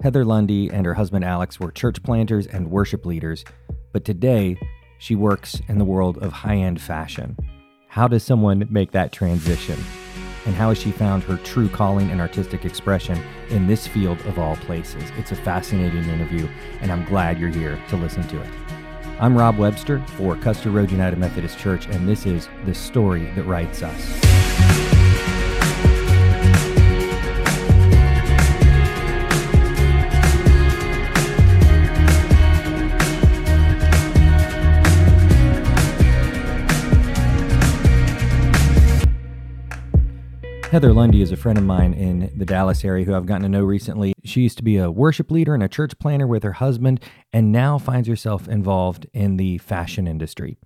Heather Lundy and her husband Alex were church planters and worship leaders, but today she works in the world of high end fashion. How does someone make that transition? And how has she found her true calling and artistic expression in this field of all places? It's a fascinating interview, and I'm glad you're here to listen to it. I'm Rob Webster for Custer Road United Methodist Church, and this is The Story That Writes Us. Heather Lundy is a friend of mine in the Dallas area who I've gotten to know recently. She used to be a worship leader and a church planter with her husband, and now finds herself involved in the fashion industry,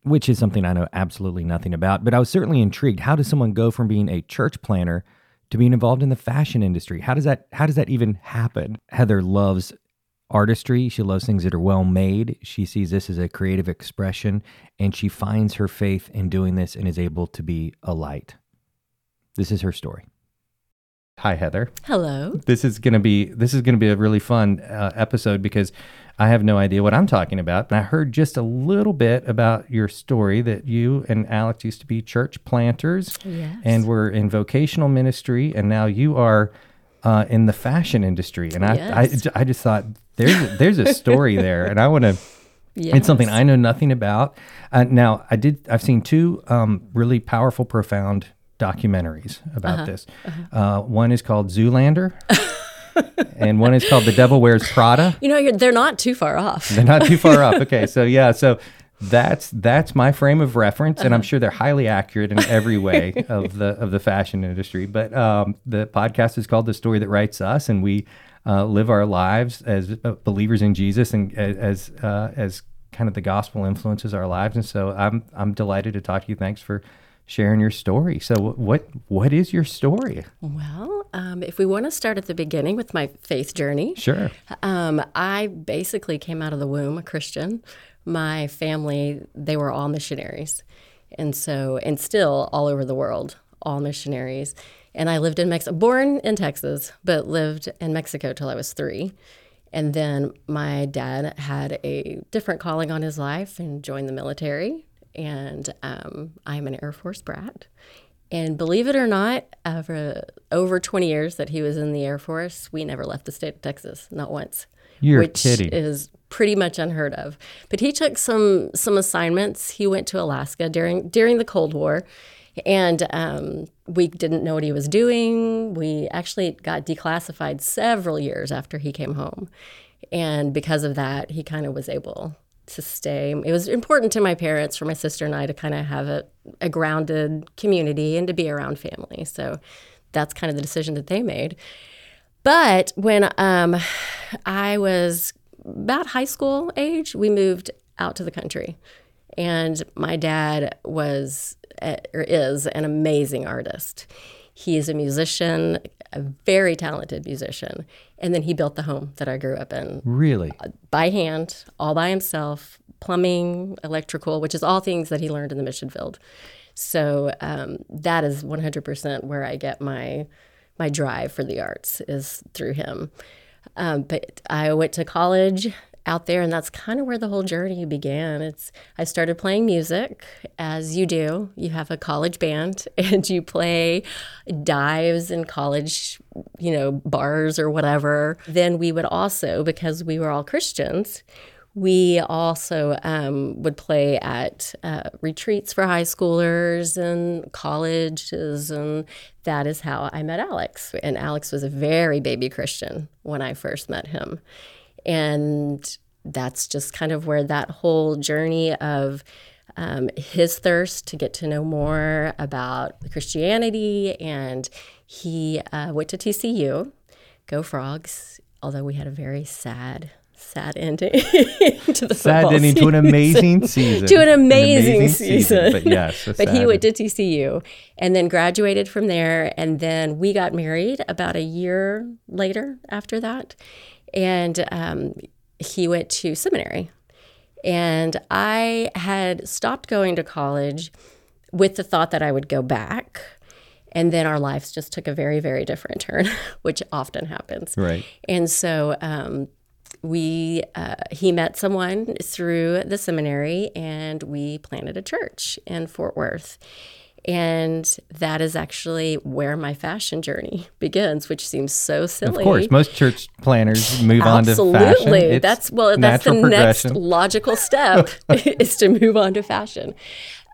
which is something I know absolutely nothing about. But I was certainly intrigued. How does someone go from being a church planter to being involved in the fashion industry? How does that how does that even happen? Heather loves artistry. She loves things that are well made. She sees this as a creative expression, and she finds her faith in doing this and is able to be a light. This is her story. Hi, Heather. Hello. This is gonna be this is gonna be a really fun uh, episode because I have no idea what I'm talking about, and I heard just a little bit about your story that you and Alex used to be church planters, Yes. and were in vocational ministry, and now you are uh, in the fashion industry. And I, Yes. I, I just thought there's there's a story there, and I want to. It's something I know nothing about. Uh, now, I did. I've seen two um, really powerful, profound documentaries about this. uh one is called Zoolander, and one is called The Devil Wears Prada. You know, you're, they're not too far off. They're not too far off. Okay, so yeah, so that's that's my frame of reference, and I'm sure they're highly accurate in every way of the of the fashion industry. But um, the podcast is called "The Story That Writes Us," and we uh, live our lives as uh, believers in Jesus, and as uh, as kind of the gospel influences our lives. And so I'm I'm delighted to talk to you. Thanks for sharing your story. So what what is your story? Well, um, if we want to start at the beginning with my faith journey, Sure. um, I basically came out of the womb a Christian. My family, they were all missionaries. And so, and still all over the world, all missionaries. And I lived in Mexico, born in Texas, but lived in Mexico till I was three. And then my dad had a different calling on his life and joined the military. And um, I'm an Air Force brat. And believe it or not, over, over 20 years that he was in the Air Force, we never left the state of Texas, not once. You're which kidding. is pretty much unheard of. But he took some some assignments. He went to Alaska during during the Cold War, and um, we didn't know what he was doing. We actually got declassified several years after he came home, and because of that, he kind of was able to stay. It was important to my parents, for my sister and I, to kind of have a, a grounded community and to be around family. So that's kind of the decision that they made. But when um, I was about high school age, we moved out to the country. And my dad was, eh, or is, an amazing artist. He is a musician, a very talented musician. And then he built the home that I grew up in Really? by hand, all by himself, plumbing, electrical, which is all things that he learned in the mission field. So um, that is 100% where I get my my drive for the arts is through him. Um, but I went to college out there, and that's kind of where the whole journey began. It's I started playing music, as you do. You have a college band, and you play dives in college, you know, bars or whatever. Then we would also, because we were all Christians, we also um, would play at uh, retreats for high schoolers and colleges, and that is how I met Alex. And Alex was a very baby Christian when I first met him. And that's just kind of where that whole journey of um, his thirst to get to know more about Christianity, and he uh, went to TCU, Go Frogs, although we had a very sad sad ending to the Sad ending to an amazing season. to an amazing, season. But yes, but he went to TCU and then graduated from there. And then we got married about a year later after that. And um, he went to seminary. And I had stopped going to college with the thought that I would go back. And then our lives just took a very, very different turn, which often happens. Right. And so um, we uh, he met someone through the seminary, and we planted a church in Fort Worth. And that is actually where my fashion journey begins, which seems so silly. Of course, most church planters move on to fashion. Absolutely, that's well, that's the next logical step is to move on to fashion.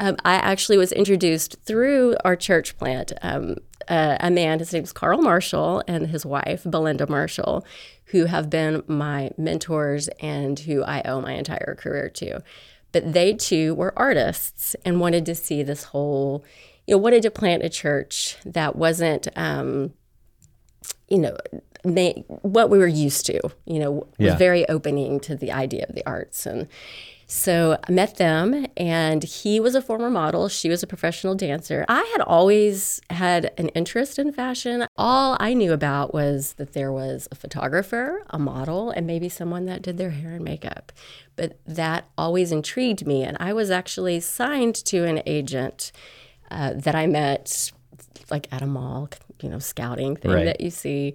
Um, I actually was introduced through our church plant. Um, uh, a man, his name's Carl Marshall, and his wife Belinda Marshall, who have been my mentors and who I owe my entire career to. But they too were artists and wanted to see this whole, you know, wanted to plant a church that wasn't, um, you know, they, what we were used to, you know, was very opening to the idea of the arts. And so I met them, and he was a former model. She was a professional dancer. I had always had an interest in fashion. All I knew about was that there was a photographer, a model, and maybe someone that did their hair and makeup. But that always intrigued me. And I was actually signed to an agent uh, that I met like at a mall, you know, scouting thing right. that you see.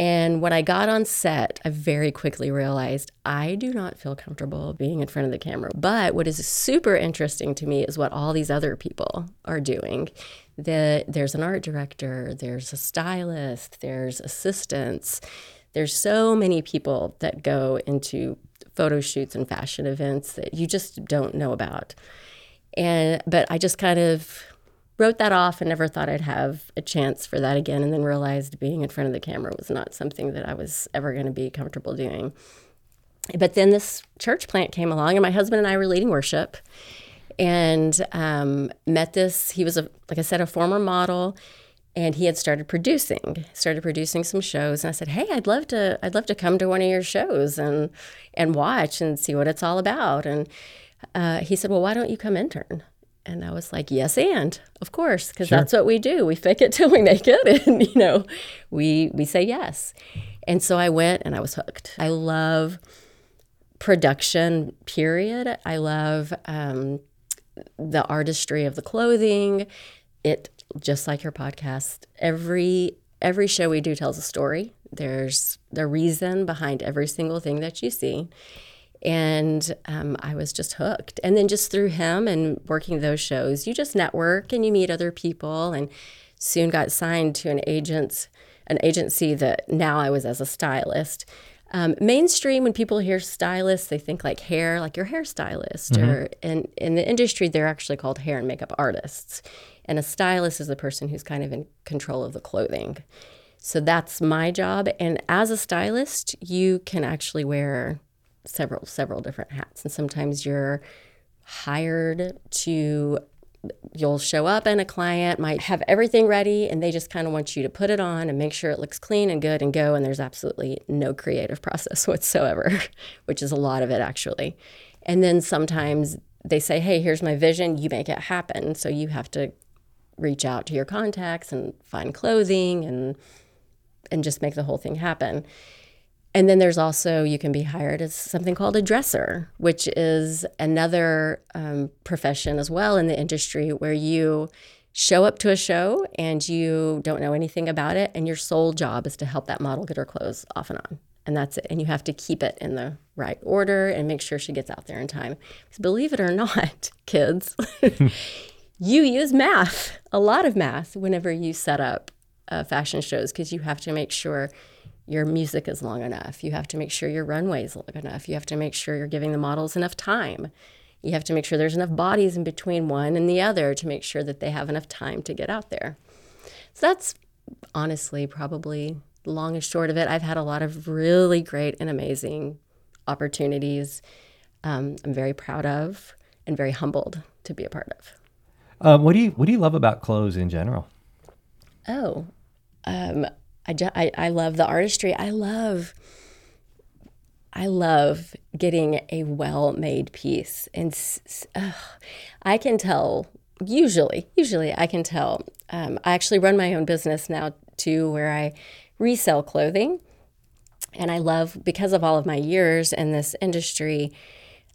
And when I got on set, I very quickly realized I do not feel comfortable being in front of the camera. But what is super interesting to me is what all these other people are doing. The, there's an art director, there's a stylist, there's assistants. There's so many people that go into photo shoots and fashion events that you just don't know about. And but I just kind of wrote that off and never thought I'd have a chance for that again, and then realized being in front of the camera was not something that I was ever going to be comfortable doing. But then this church plant came along, and my husband and I were leading worship and um, met this. He was, a, like I said, a former model and he had started producing started producing some shows and i said hey i'd love to i'd love to come to one of your shows and and watch and see what it's all about and uh, he said well why don't you come intern and I was like, yes, and of course, because sure. that's what we do. We fake it till we make it, and you know, we we say yes. And so I went, and I was hooked. I love production. Period. I love um, the artistry of the clothing. It just like your podcast. Every every show we do tells a story. There's the reason behind every single thing that you see and um, I was just hooked. And then just through him and working those shows, you just network and you meet other people, and soon got signed to an agent's an agency that now I was as a stylist. Um, mainstream, when people hear stylist, they think like hair, like your hairstylist, mm-hmm. or in in the industry, they're actually called hair and makeup artists. And a stylist is the person who's kind of in control of the clothing. So that's my job. And as a stylist, you can actually wear several several different hats. And sometimes you're hired to you'll show up and a client might have everything ready and they just kind of want you to put it on and make sure it looks clean and good and go and there's absolutely no creative process whatsoever which is a lot of it actually. And then sometimes they say hey here's my vision you make it happen. So you have to reach out to your contacts and find clothing and and just make the whole thing happen and then there's also, you can be hired as something called a dresser, which is another um, profession as well in the industry where you show up to a show and you don't know anything about it. And your sole job is to help that model get her clothes off and on. And that's it. And you have to keep it in the right order and make sure she gets out there in time. Because believe it or not, kids, you use math, a lot of math, whenever you set up uh, fashion shows, because you have to make sure your music is long enough. You have to make sure your runway is long enough. You have to make sure you're giving the models enough time. You have to make sure there's enough bodies in between one and the other to make sure that they have enough time to get out there. So that's honestly probably long and short of it. I've had a lot of really great and amazing opportunities. Um, I'm very proud of and very humbled to be a part of. Um, what do you What do you love about clothes in general? Oh, um, I, I, I love the artistry. I love I love getting a well-made piece, and I can tell. Usually, usually I can tell. Um, I actually run my own business now too, where I resell clothing, and I love because of all of my years in this industry.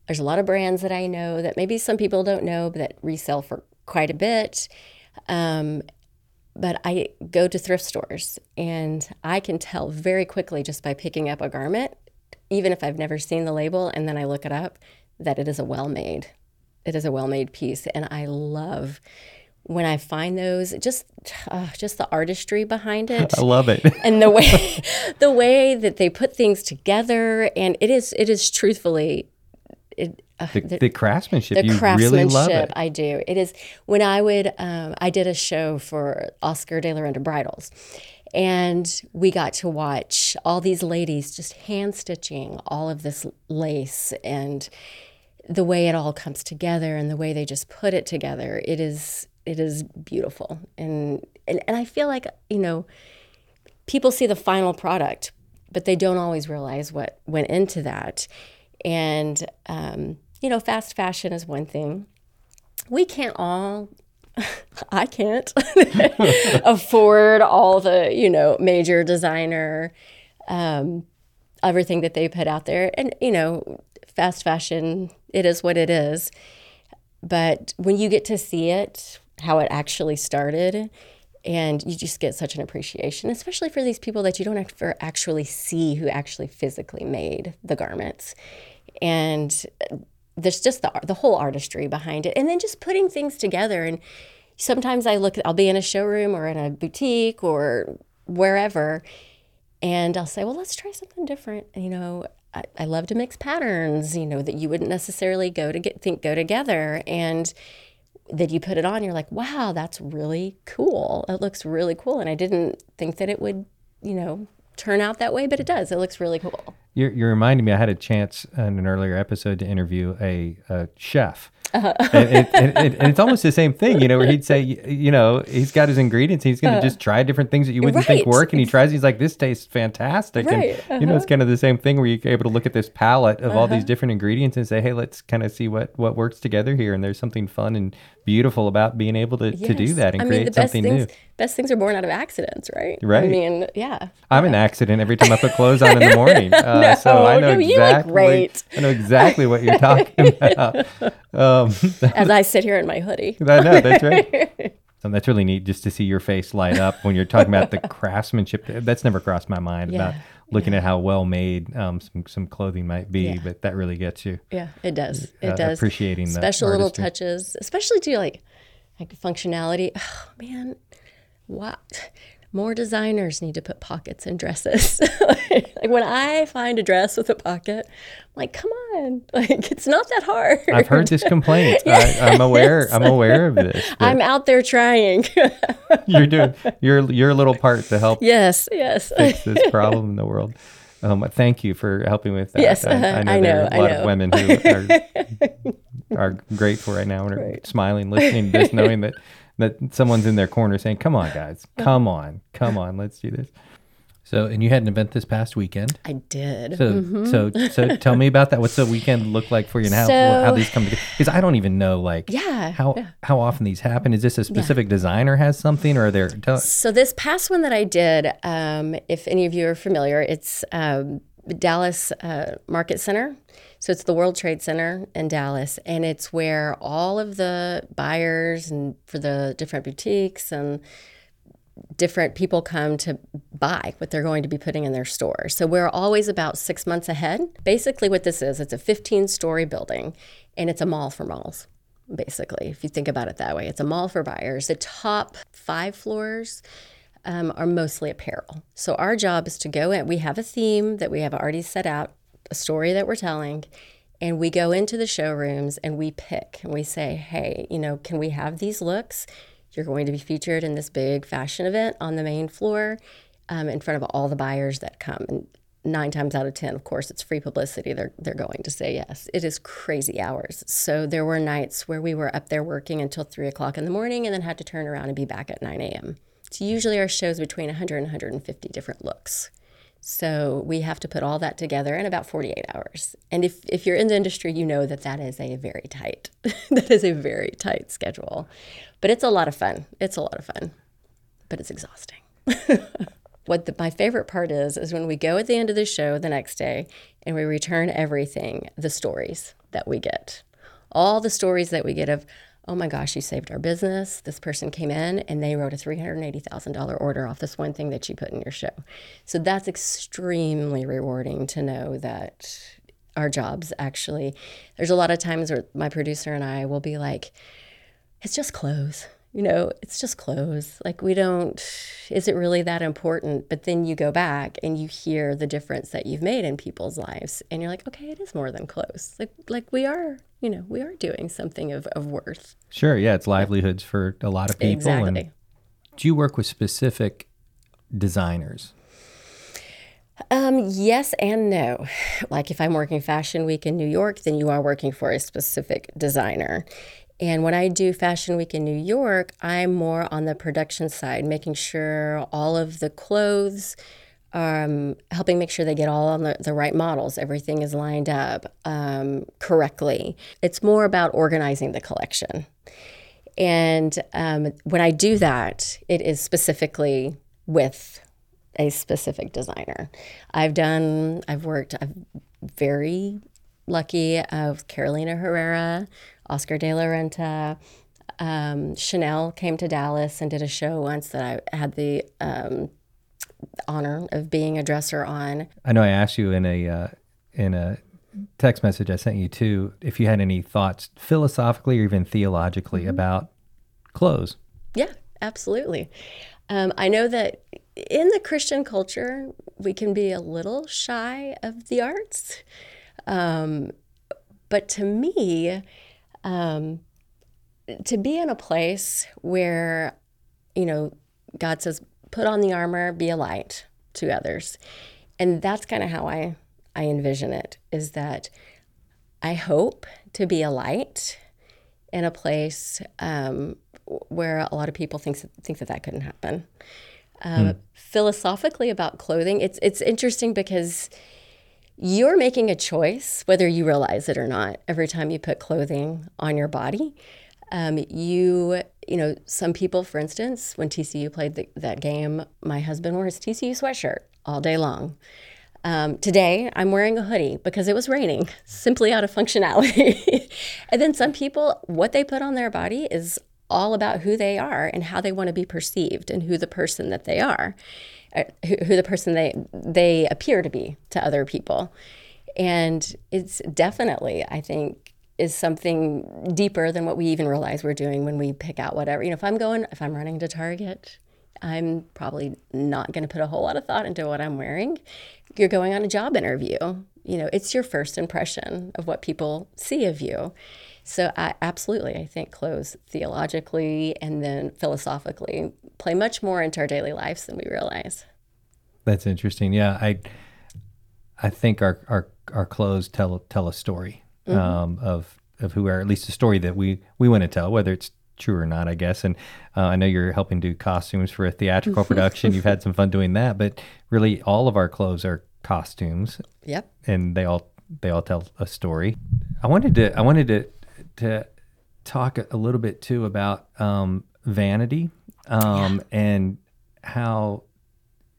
There's a lot of brands that I know that maybe some people don't know, but that resell for quite a bit. Um, but I go to thrift stores and I can tell very quickly just by picking up a garment, even if I've never seen the label and then I look it up, that it is a well made. It is a well made piece. And I love when I find those, just uh, just the artistry behind it. I love it. and the way the way that they put things together and it is it is truthfully it, uh, the, the, the, craftsmanship, the you craftsmanship, really love it. I do. It is when I would. Um, I did a show for Oscar de la Renta Bridals, and we got to watch all these ladies just hand stitching all of this lace and the way it all comes together and the way they just put it together. It is it is beautiful, and and, and I feel like you know people see the final product, but they don't always realize what went into that. And um, you know, fast fashion is one thing. We can't all I can't afford all the, you know, major designer um, everything that they put out there. And, you know, fast fashion, it is what it is. But when you get to see it, how it actually started, and you just get such an appreciation, especially for these people that you don't ever actually see who actually physically made the garments. And there's just the the whole artistry behind it, and then just putting things together. And sometimes I look, I'll be in a showroom or in a boutique or wherever, and I'll say, well, let's try something different. You know, I, I love to mix patterns. You know that you wouldn't necessarily go to get think go together, and that you put it on, you're like, wow, that's really cool. It looks really cool, and I didn't think that it would, you know, turn out that way, but it does. It looks really cool. You're, you're reminding me, I had a chance in an earlier episode to interview a, a chef. Uh-huh. and, and, and, and, it's almost the same thing, you know, where he'd say, you know, he's got his ingredients. He's going to uh, just try different things that you wouldn't right. think work. And he tries, he's like, this tastes fantastic. Right. And, uh-huh. you know, it's uh-huh. kind of the same thing where you're able to look at this palette of uh-huh. all these uh-huh. different ingredients and say, hey, let's kind of see what, what works together here. And there's something fun and beautiful about being able to, yes. to do that and I create something things, new. Best things are born out of accidents, right? Right. I mean, yeah. I'm yeah. an accident every time I put clothes on in the morning. Uh, no, so I know no, exactly. I know exactly what you're talking about. Um, As I sit here in my hoodie. I know that's right. So that's really neat just to see your face light up when you're talking about the craftsmanship. That's never crossed my mind yeah. about looking yeah. at how well made um, some some clothing might be, yeah. but that really gets you. Yeah, it does. It uh, does. Appreciating special little touches, especially to like like functionality. Oh man, what? More designers need to put pockets in dresses. like when I find a dress with a pocket, I'm like, come on, like it's not that hard. I've heard this complaint. yes. I, am aware. I'm aware of this. I'm out there trying. you're doing your your little part to help. Yes, yes. Fix this problem in the world. Um, thank you for helping with that. Yes, I, I, know, I know there are a lot of women who are, are grateful right now and are right. smiling, listening to this, knowing that that someone's in their corner saying, "Come on, guys, come on, come on, let's do this." So, and you had an event this past weekend. I did. So, mm-hmm. so, so, tell me about that. What's the weekend look like for you, and how so, how these come together? Because I don't even know, like, yeah, how yeah. how often these happen. Is this a specific yeah. designer has something, or are there? Tell- so this past one that I did, um, if any of you are familiar, it's um, Dallas uh, Market Center. So it's the World Trade Center in Dallas, and it's where all of the buyers and for the different boutiques and different people come to buy what they're going to be putting in their store. So we're always about six months ahead. Basically, what this is, it's a 15 story building and it's a mall for malls. Basically, if you think about it that way, it's a mall for buyers. The top five floors um, are mostly apparel. So our job is to go in. We have a theme that we have already set out, a story that we're telling, and we go into the showrooms and we pick and we say, hey, you know, can we have these looks? You're going to be featured in this big fashion event on the main floor um, in front of all the buyers that come. And nine times out of 10, of course, it's free publicity. They're, they're going to say yes. It is crazy hours. So there were nights where we were up there working until three o'clock in the morning and then had to turn around and be back at 9 a.m. So usually our shows between 100 and 150 different looks. So we have to put all that together in about 48 hours. And if, if you're in the industry, you know that that is a very tight, that is a very tight schedule. But it's a lot of fun. It's a lot of fun, but it's exhausting. what the, my favorite part is, is when we go at the end of the show the next day and we return everything, the stories that we get, all the stories that we get of, oh my gosh, you saved our business. This person came in and they wrote a $380,000 order off this one thing that you put in your show. So that's extremely rewarding to know that our jobs actually, there's a lot of times where my producer and I will be like, it's just clothes you know, it's just clothes. Like, we don't, is it really that important? But then you go back and you hear the difference that you've made in people's lives. And you're like, okay, it is more than clothes. Like, like we are, you know, we are doing something of, of worth. Sure. Yeah. It's livelihoods for a lot of people. Exactly. And do you work with specific designers? Um, yes and no. Like if I'm working Fashion Week in New York, then you are working for a specific designer. And when I do Fashion Week in New York, I'm more on the production side, making sure all of the clothes, um, helping make sure they get all on the, the right models, everything is lined up um, correctly. It's more about organizing the collection. And um, when I do that, it is specifically with a specific designer. I've done, I've worked, I'm very lucky of Carolina Herrera Oscar de la Renta. Um, Chanel came to Dallas and did a show once that I had the um, honor of being a dresser on. I know I asked you in a uh, in a text message I sent you too if you had any thoughts philosophically or even theologically mm-hmm. about clothes. Yeah, absolutely. Um, I know that in the Christian culture, we can be a little shy of the arts. Um, but to me, um, to be in a place where, you know, God says, put on the armor, be a light to others. And that's kind of how I, I envision it is that I hope to be a light in a place um, where a lot of people think, think that that couldn't happen. Um, mm. Philosophically about clothing, it's, it's interesting because you're making a choice, whether you realize it or not, every time you put clothing on your body. Um, you, you know, some people, for instance, when TCU played the, that game, my husband wore his TCU sweatshirt all day long. Um, today, I'm wearing a hoodie because it was raining, simply out of functionality. and then some people, what they put on their body is all about who they are and how they want to be perceived and who the person that they are. Uh, who, who the person they they appear to be to other people and it's definitely i think is something deeper than what we even realize we're doing when we pick out whatever. You know if i'm going if i'm running to target i'm probably not going to put a whole lot of thought into what i'm wearing. You're going on a job interview. You know it's your first impression of what people see of you. So I, absolutely i think clothes theologically and then philosophically play much more into our daily lives than we realize. That's interesting. Yeah, I I think our our our clothes tell tell a story mm-hmm. um, of of who we are, at least a story that we we want to tell, whether it's true or not, I guess. And uh, I know you're helping do costumes for a theatrical production. You've had some fun doing that, but really, all of our clothes are costumes. Yep. And they all they all tell a story. I wanted to I wanted to to talk a little bit too about um, vanity um, yeah. and how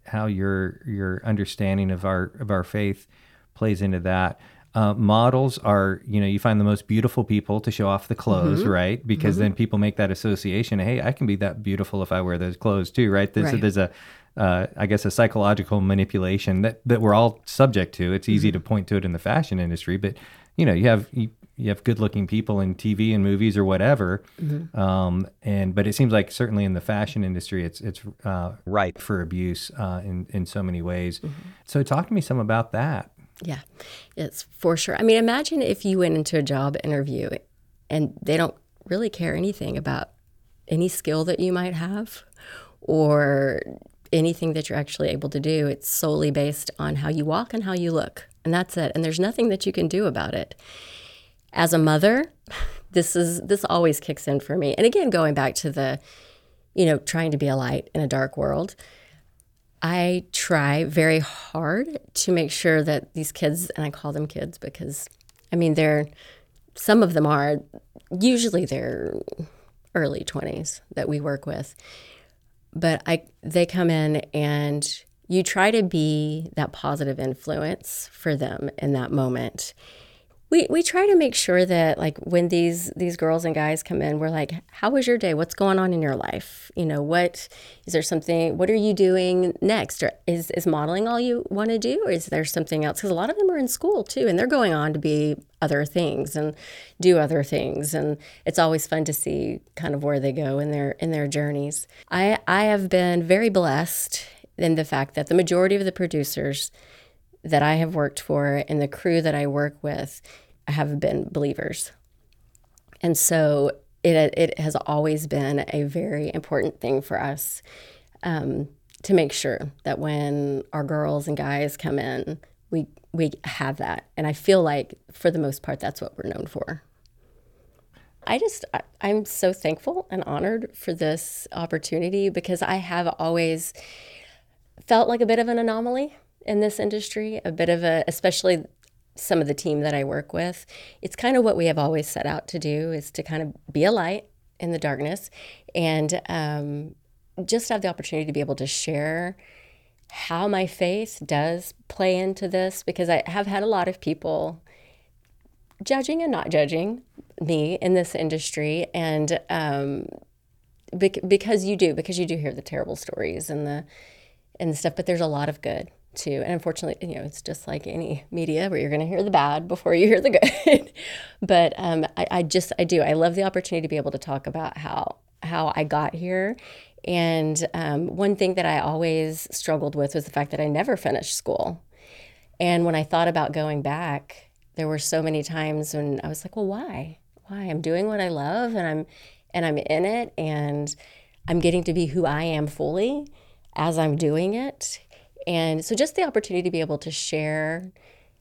how your your understanding of our of our faith plays into that. Uh, models are, you know, you find the most beautiful people to show off the clothes, mm-hmm. right? Because mm-hmm. then people make that association. Hey, I can be that beautiful if I wear those clothes too, right? There's, right. there's a, uh, I guess, a psychological manipulation that that we're all subject to. It's easy mm-hmm. to point to it in the fashion industry, but you know, you have you, you have good looking people in TV and movies or whatever. Mm-hmm. Um, and but it seems like certainly in the fashion industry, it's it's uh, ripe for abuse uh, in in so many ways. Mm-hmm. So talk to me some about that. Yeah, it's for sure. I mean, imagine if you went into a job interview and they don't really care anything about any skill that you might have or anything that you're actually able to do. It's solely based on how you walk and how you look. And that's it. And there's nothing that you can do about it as a mother, this is this always kicks in for me. And again, going back to the, you know, trying to be a light in a dark world, I try very hard to make sure that these kids, and I call them kids because, I mean, they're some of them are usually they're early 20s that we work with. But I they come in and you try to be that positive influence for them in that moment we we try to make sure that like when these these girls and guys come in we're like how was your day? What's going on in your life? You know what is there something what are you doing next? Or is is modeling all you want to do? Or is there something else? Because a lot of them are in school too and they're going on to be other things and do other things. And it's always fun to see kind of where they go in their in their journeys. I i have been very blessed in the fact that the majority of the producers that I have worked for and the crew that I work with have been believers. And so it, it has always been a very important thing for us um, to make sure that when our girls and guys come in, we, we have that. And I feel like for the most part, that's what we're known for. I just, I, I'm so thankful and honored for this opportunity because I have always felt like a bit of an anomaly in this industry, a bit of a, especially some of the team that I work with. It's kind of what we have always set out to do is to kind of be a light in the darkness and um, just have the opportunity to be able to share how my faith does play into this because I have had a lot of people judging and not judging me in this industry and um, because you do because you do hear the terrible stories and the and the stuff but there's a lot of good too. And unfortunately, you know, it's just like any media where you're going to hear the bad before you hear the good. but um, I, I, just, I do. I love the opportunity to be able to talk about how how I got here. And um, one thing that I always struggled with was the fact that I never finished school. And when I thought about going back, there were so many times when I was like, well, why? Why? I'm doing what I love and I'm and I'm in it and I'm getting to be who I am fully as I'm doing it and so, just the opportunity to be able to share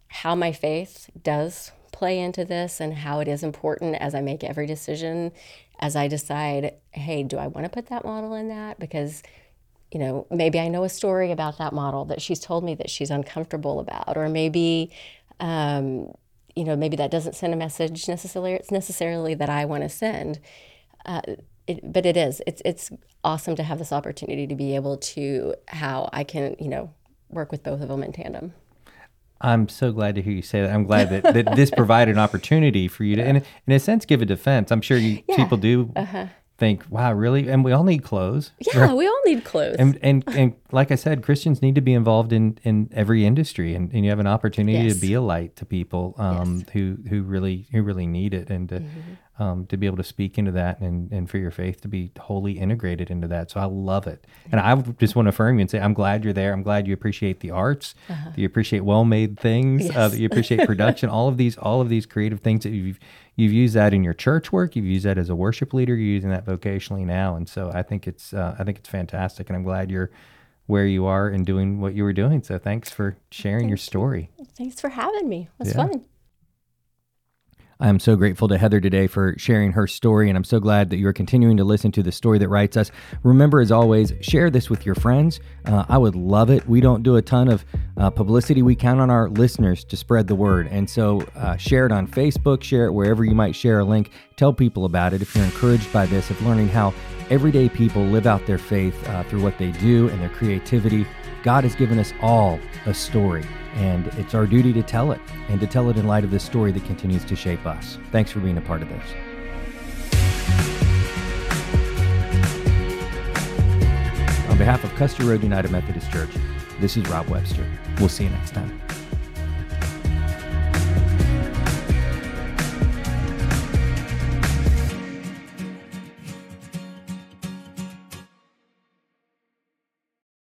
how my faith does play into this and how it is important as I make every decision, as I decide, hey, do I want to put that model in that? Because, you know, maybe I know a story about that model that she's told me that she's uncomfortable about, or maybe, um, you know, maybe that doesn't send a message necessarily. It's necessarily that I want to send. Uh, it, but it is. It's it's awesome to have this opportunity to be able to how I can you know work with both of them in tandem. I'm so glad to hear you say that. I'm glad that, that this provided an opportunity for you to, in, in a sense, give a defense. I'm sure you yeah. people do uh-huh. think, "Wow, really?" And we all need clothes. Yeah, right? we all need clothes. And, and and like I said, Christians need to be involved in in every industry, and, and you have an opportunity yes. to be a light to people um, yes. who who really who really need it, and to, mm-hmm um, to be able to speak into that and, and for your faith to be wholly integrated into that. So I love it. And I just want to affirm you and say, I'm glad you're there. I'm glad you appreciate the arts, uh-huh. that you appreciate well-made things, yes. uh, that you appreciate production, all of these, all of these creative things that you've, you've used that in your church work. You've used that as a worship leader. You're using that vocationally now. And so I think it's, uh, I think it's fantastic. And I'm glad you're, where you are and doing what you were doing. So thanks for sharing Thank your story. You. Thanks for having me. It was yeah. fun. I'm so grateful to Heather today for sharing her story, and I'm so glad that you're continuing to listen to the story that writes us. Remember, as always, share this with your friends. Uh, I would love it. We don't do a ton of uh, publicity, we count on our listeners to spread the word. And so, uh, share it on Facebook, share it wherever you might share a link. Tell people about it if you're encouraged by this, of learning how everyday people live out their faith uh, through what they do and their creativity. God has given us all a story. And it's our duty to tell it and to tell it in light of this story that continues to shape us. Thanks for being a part of this. On behalf of Custer Road United Methodist Church, this is Rob Webster. We'll see you next time.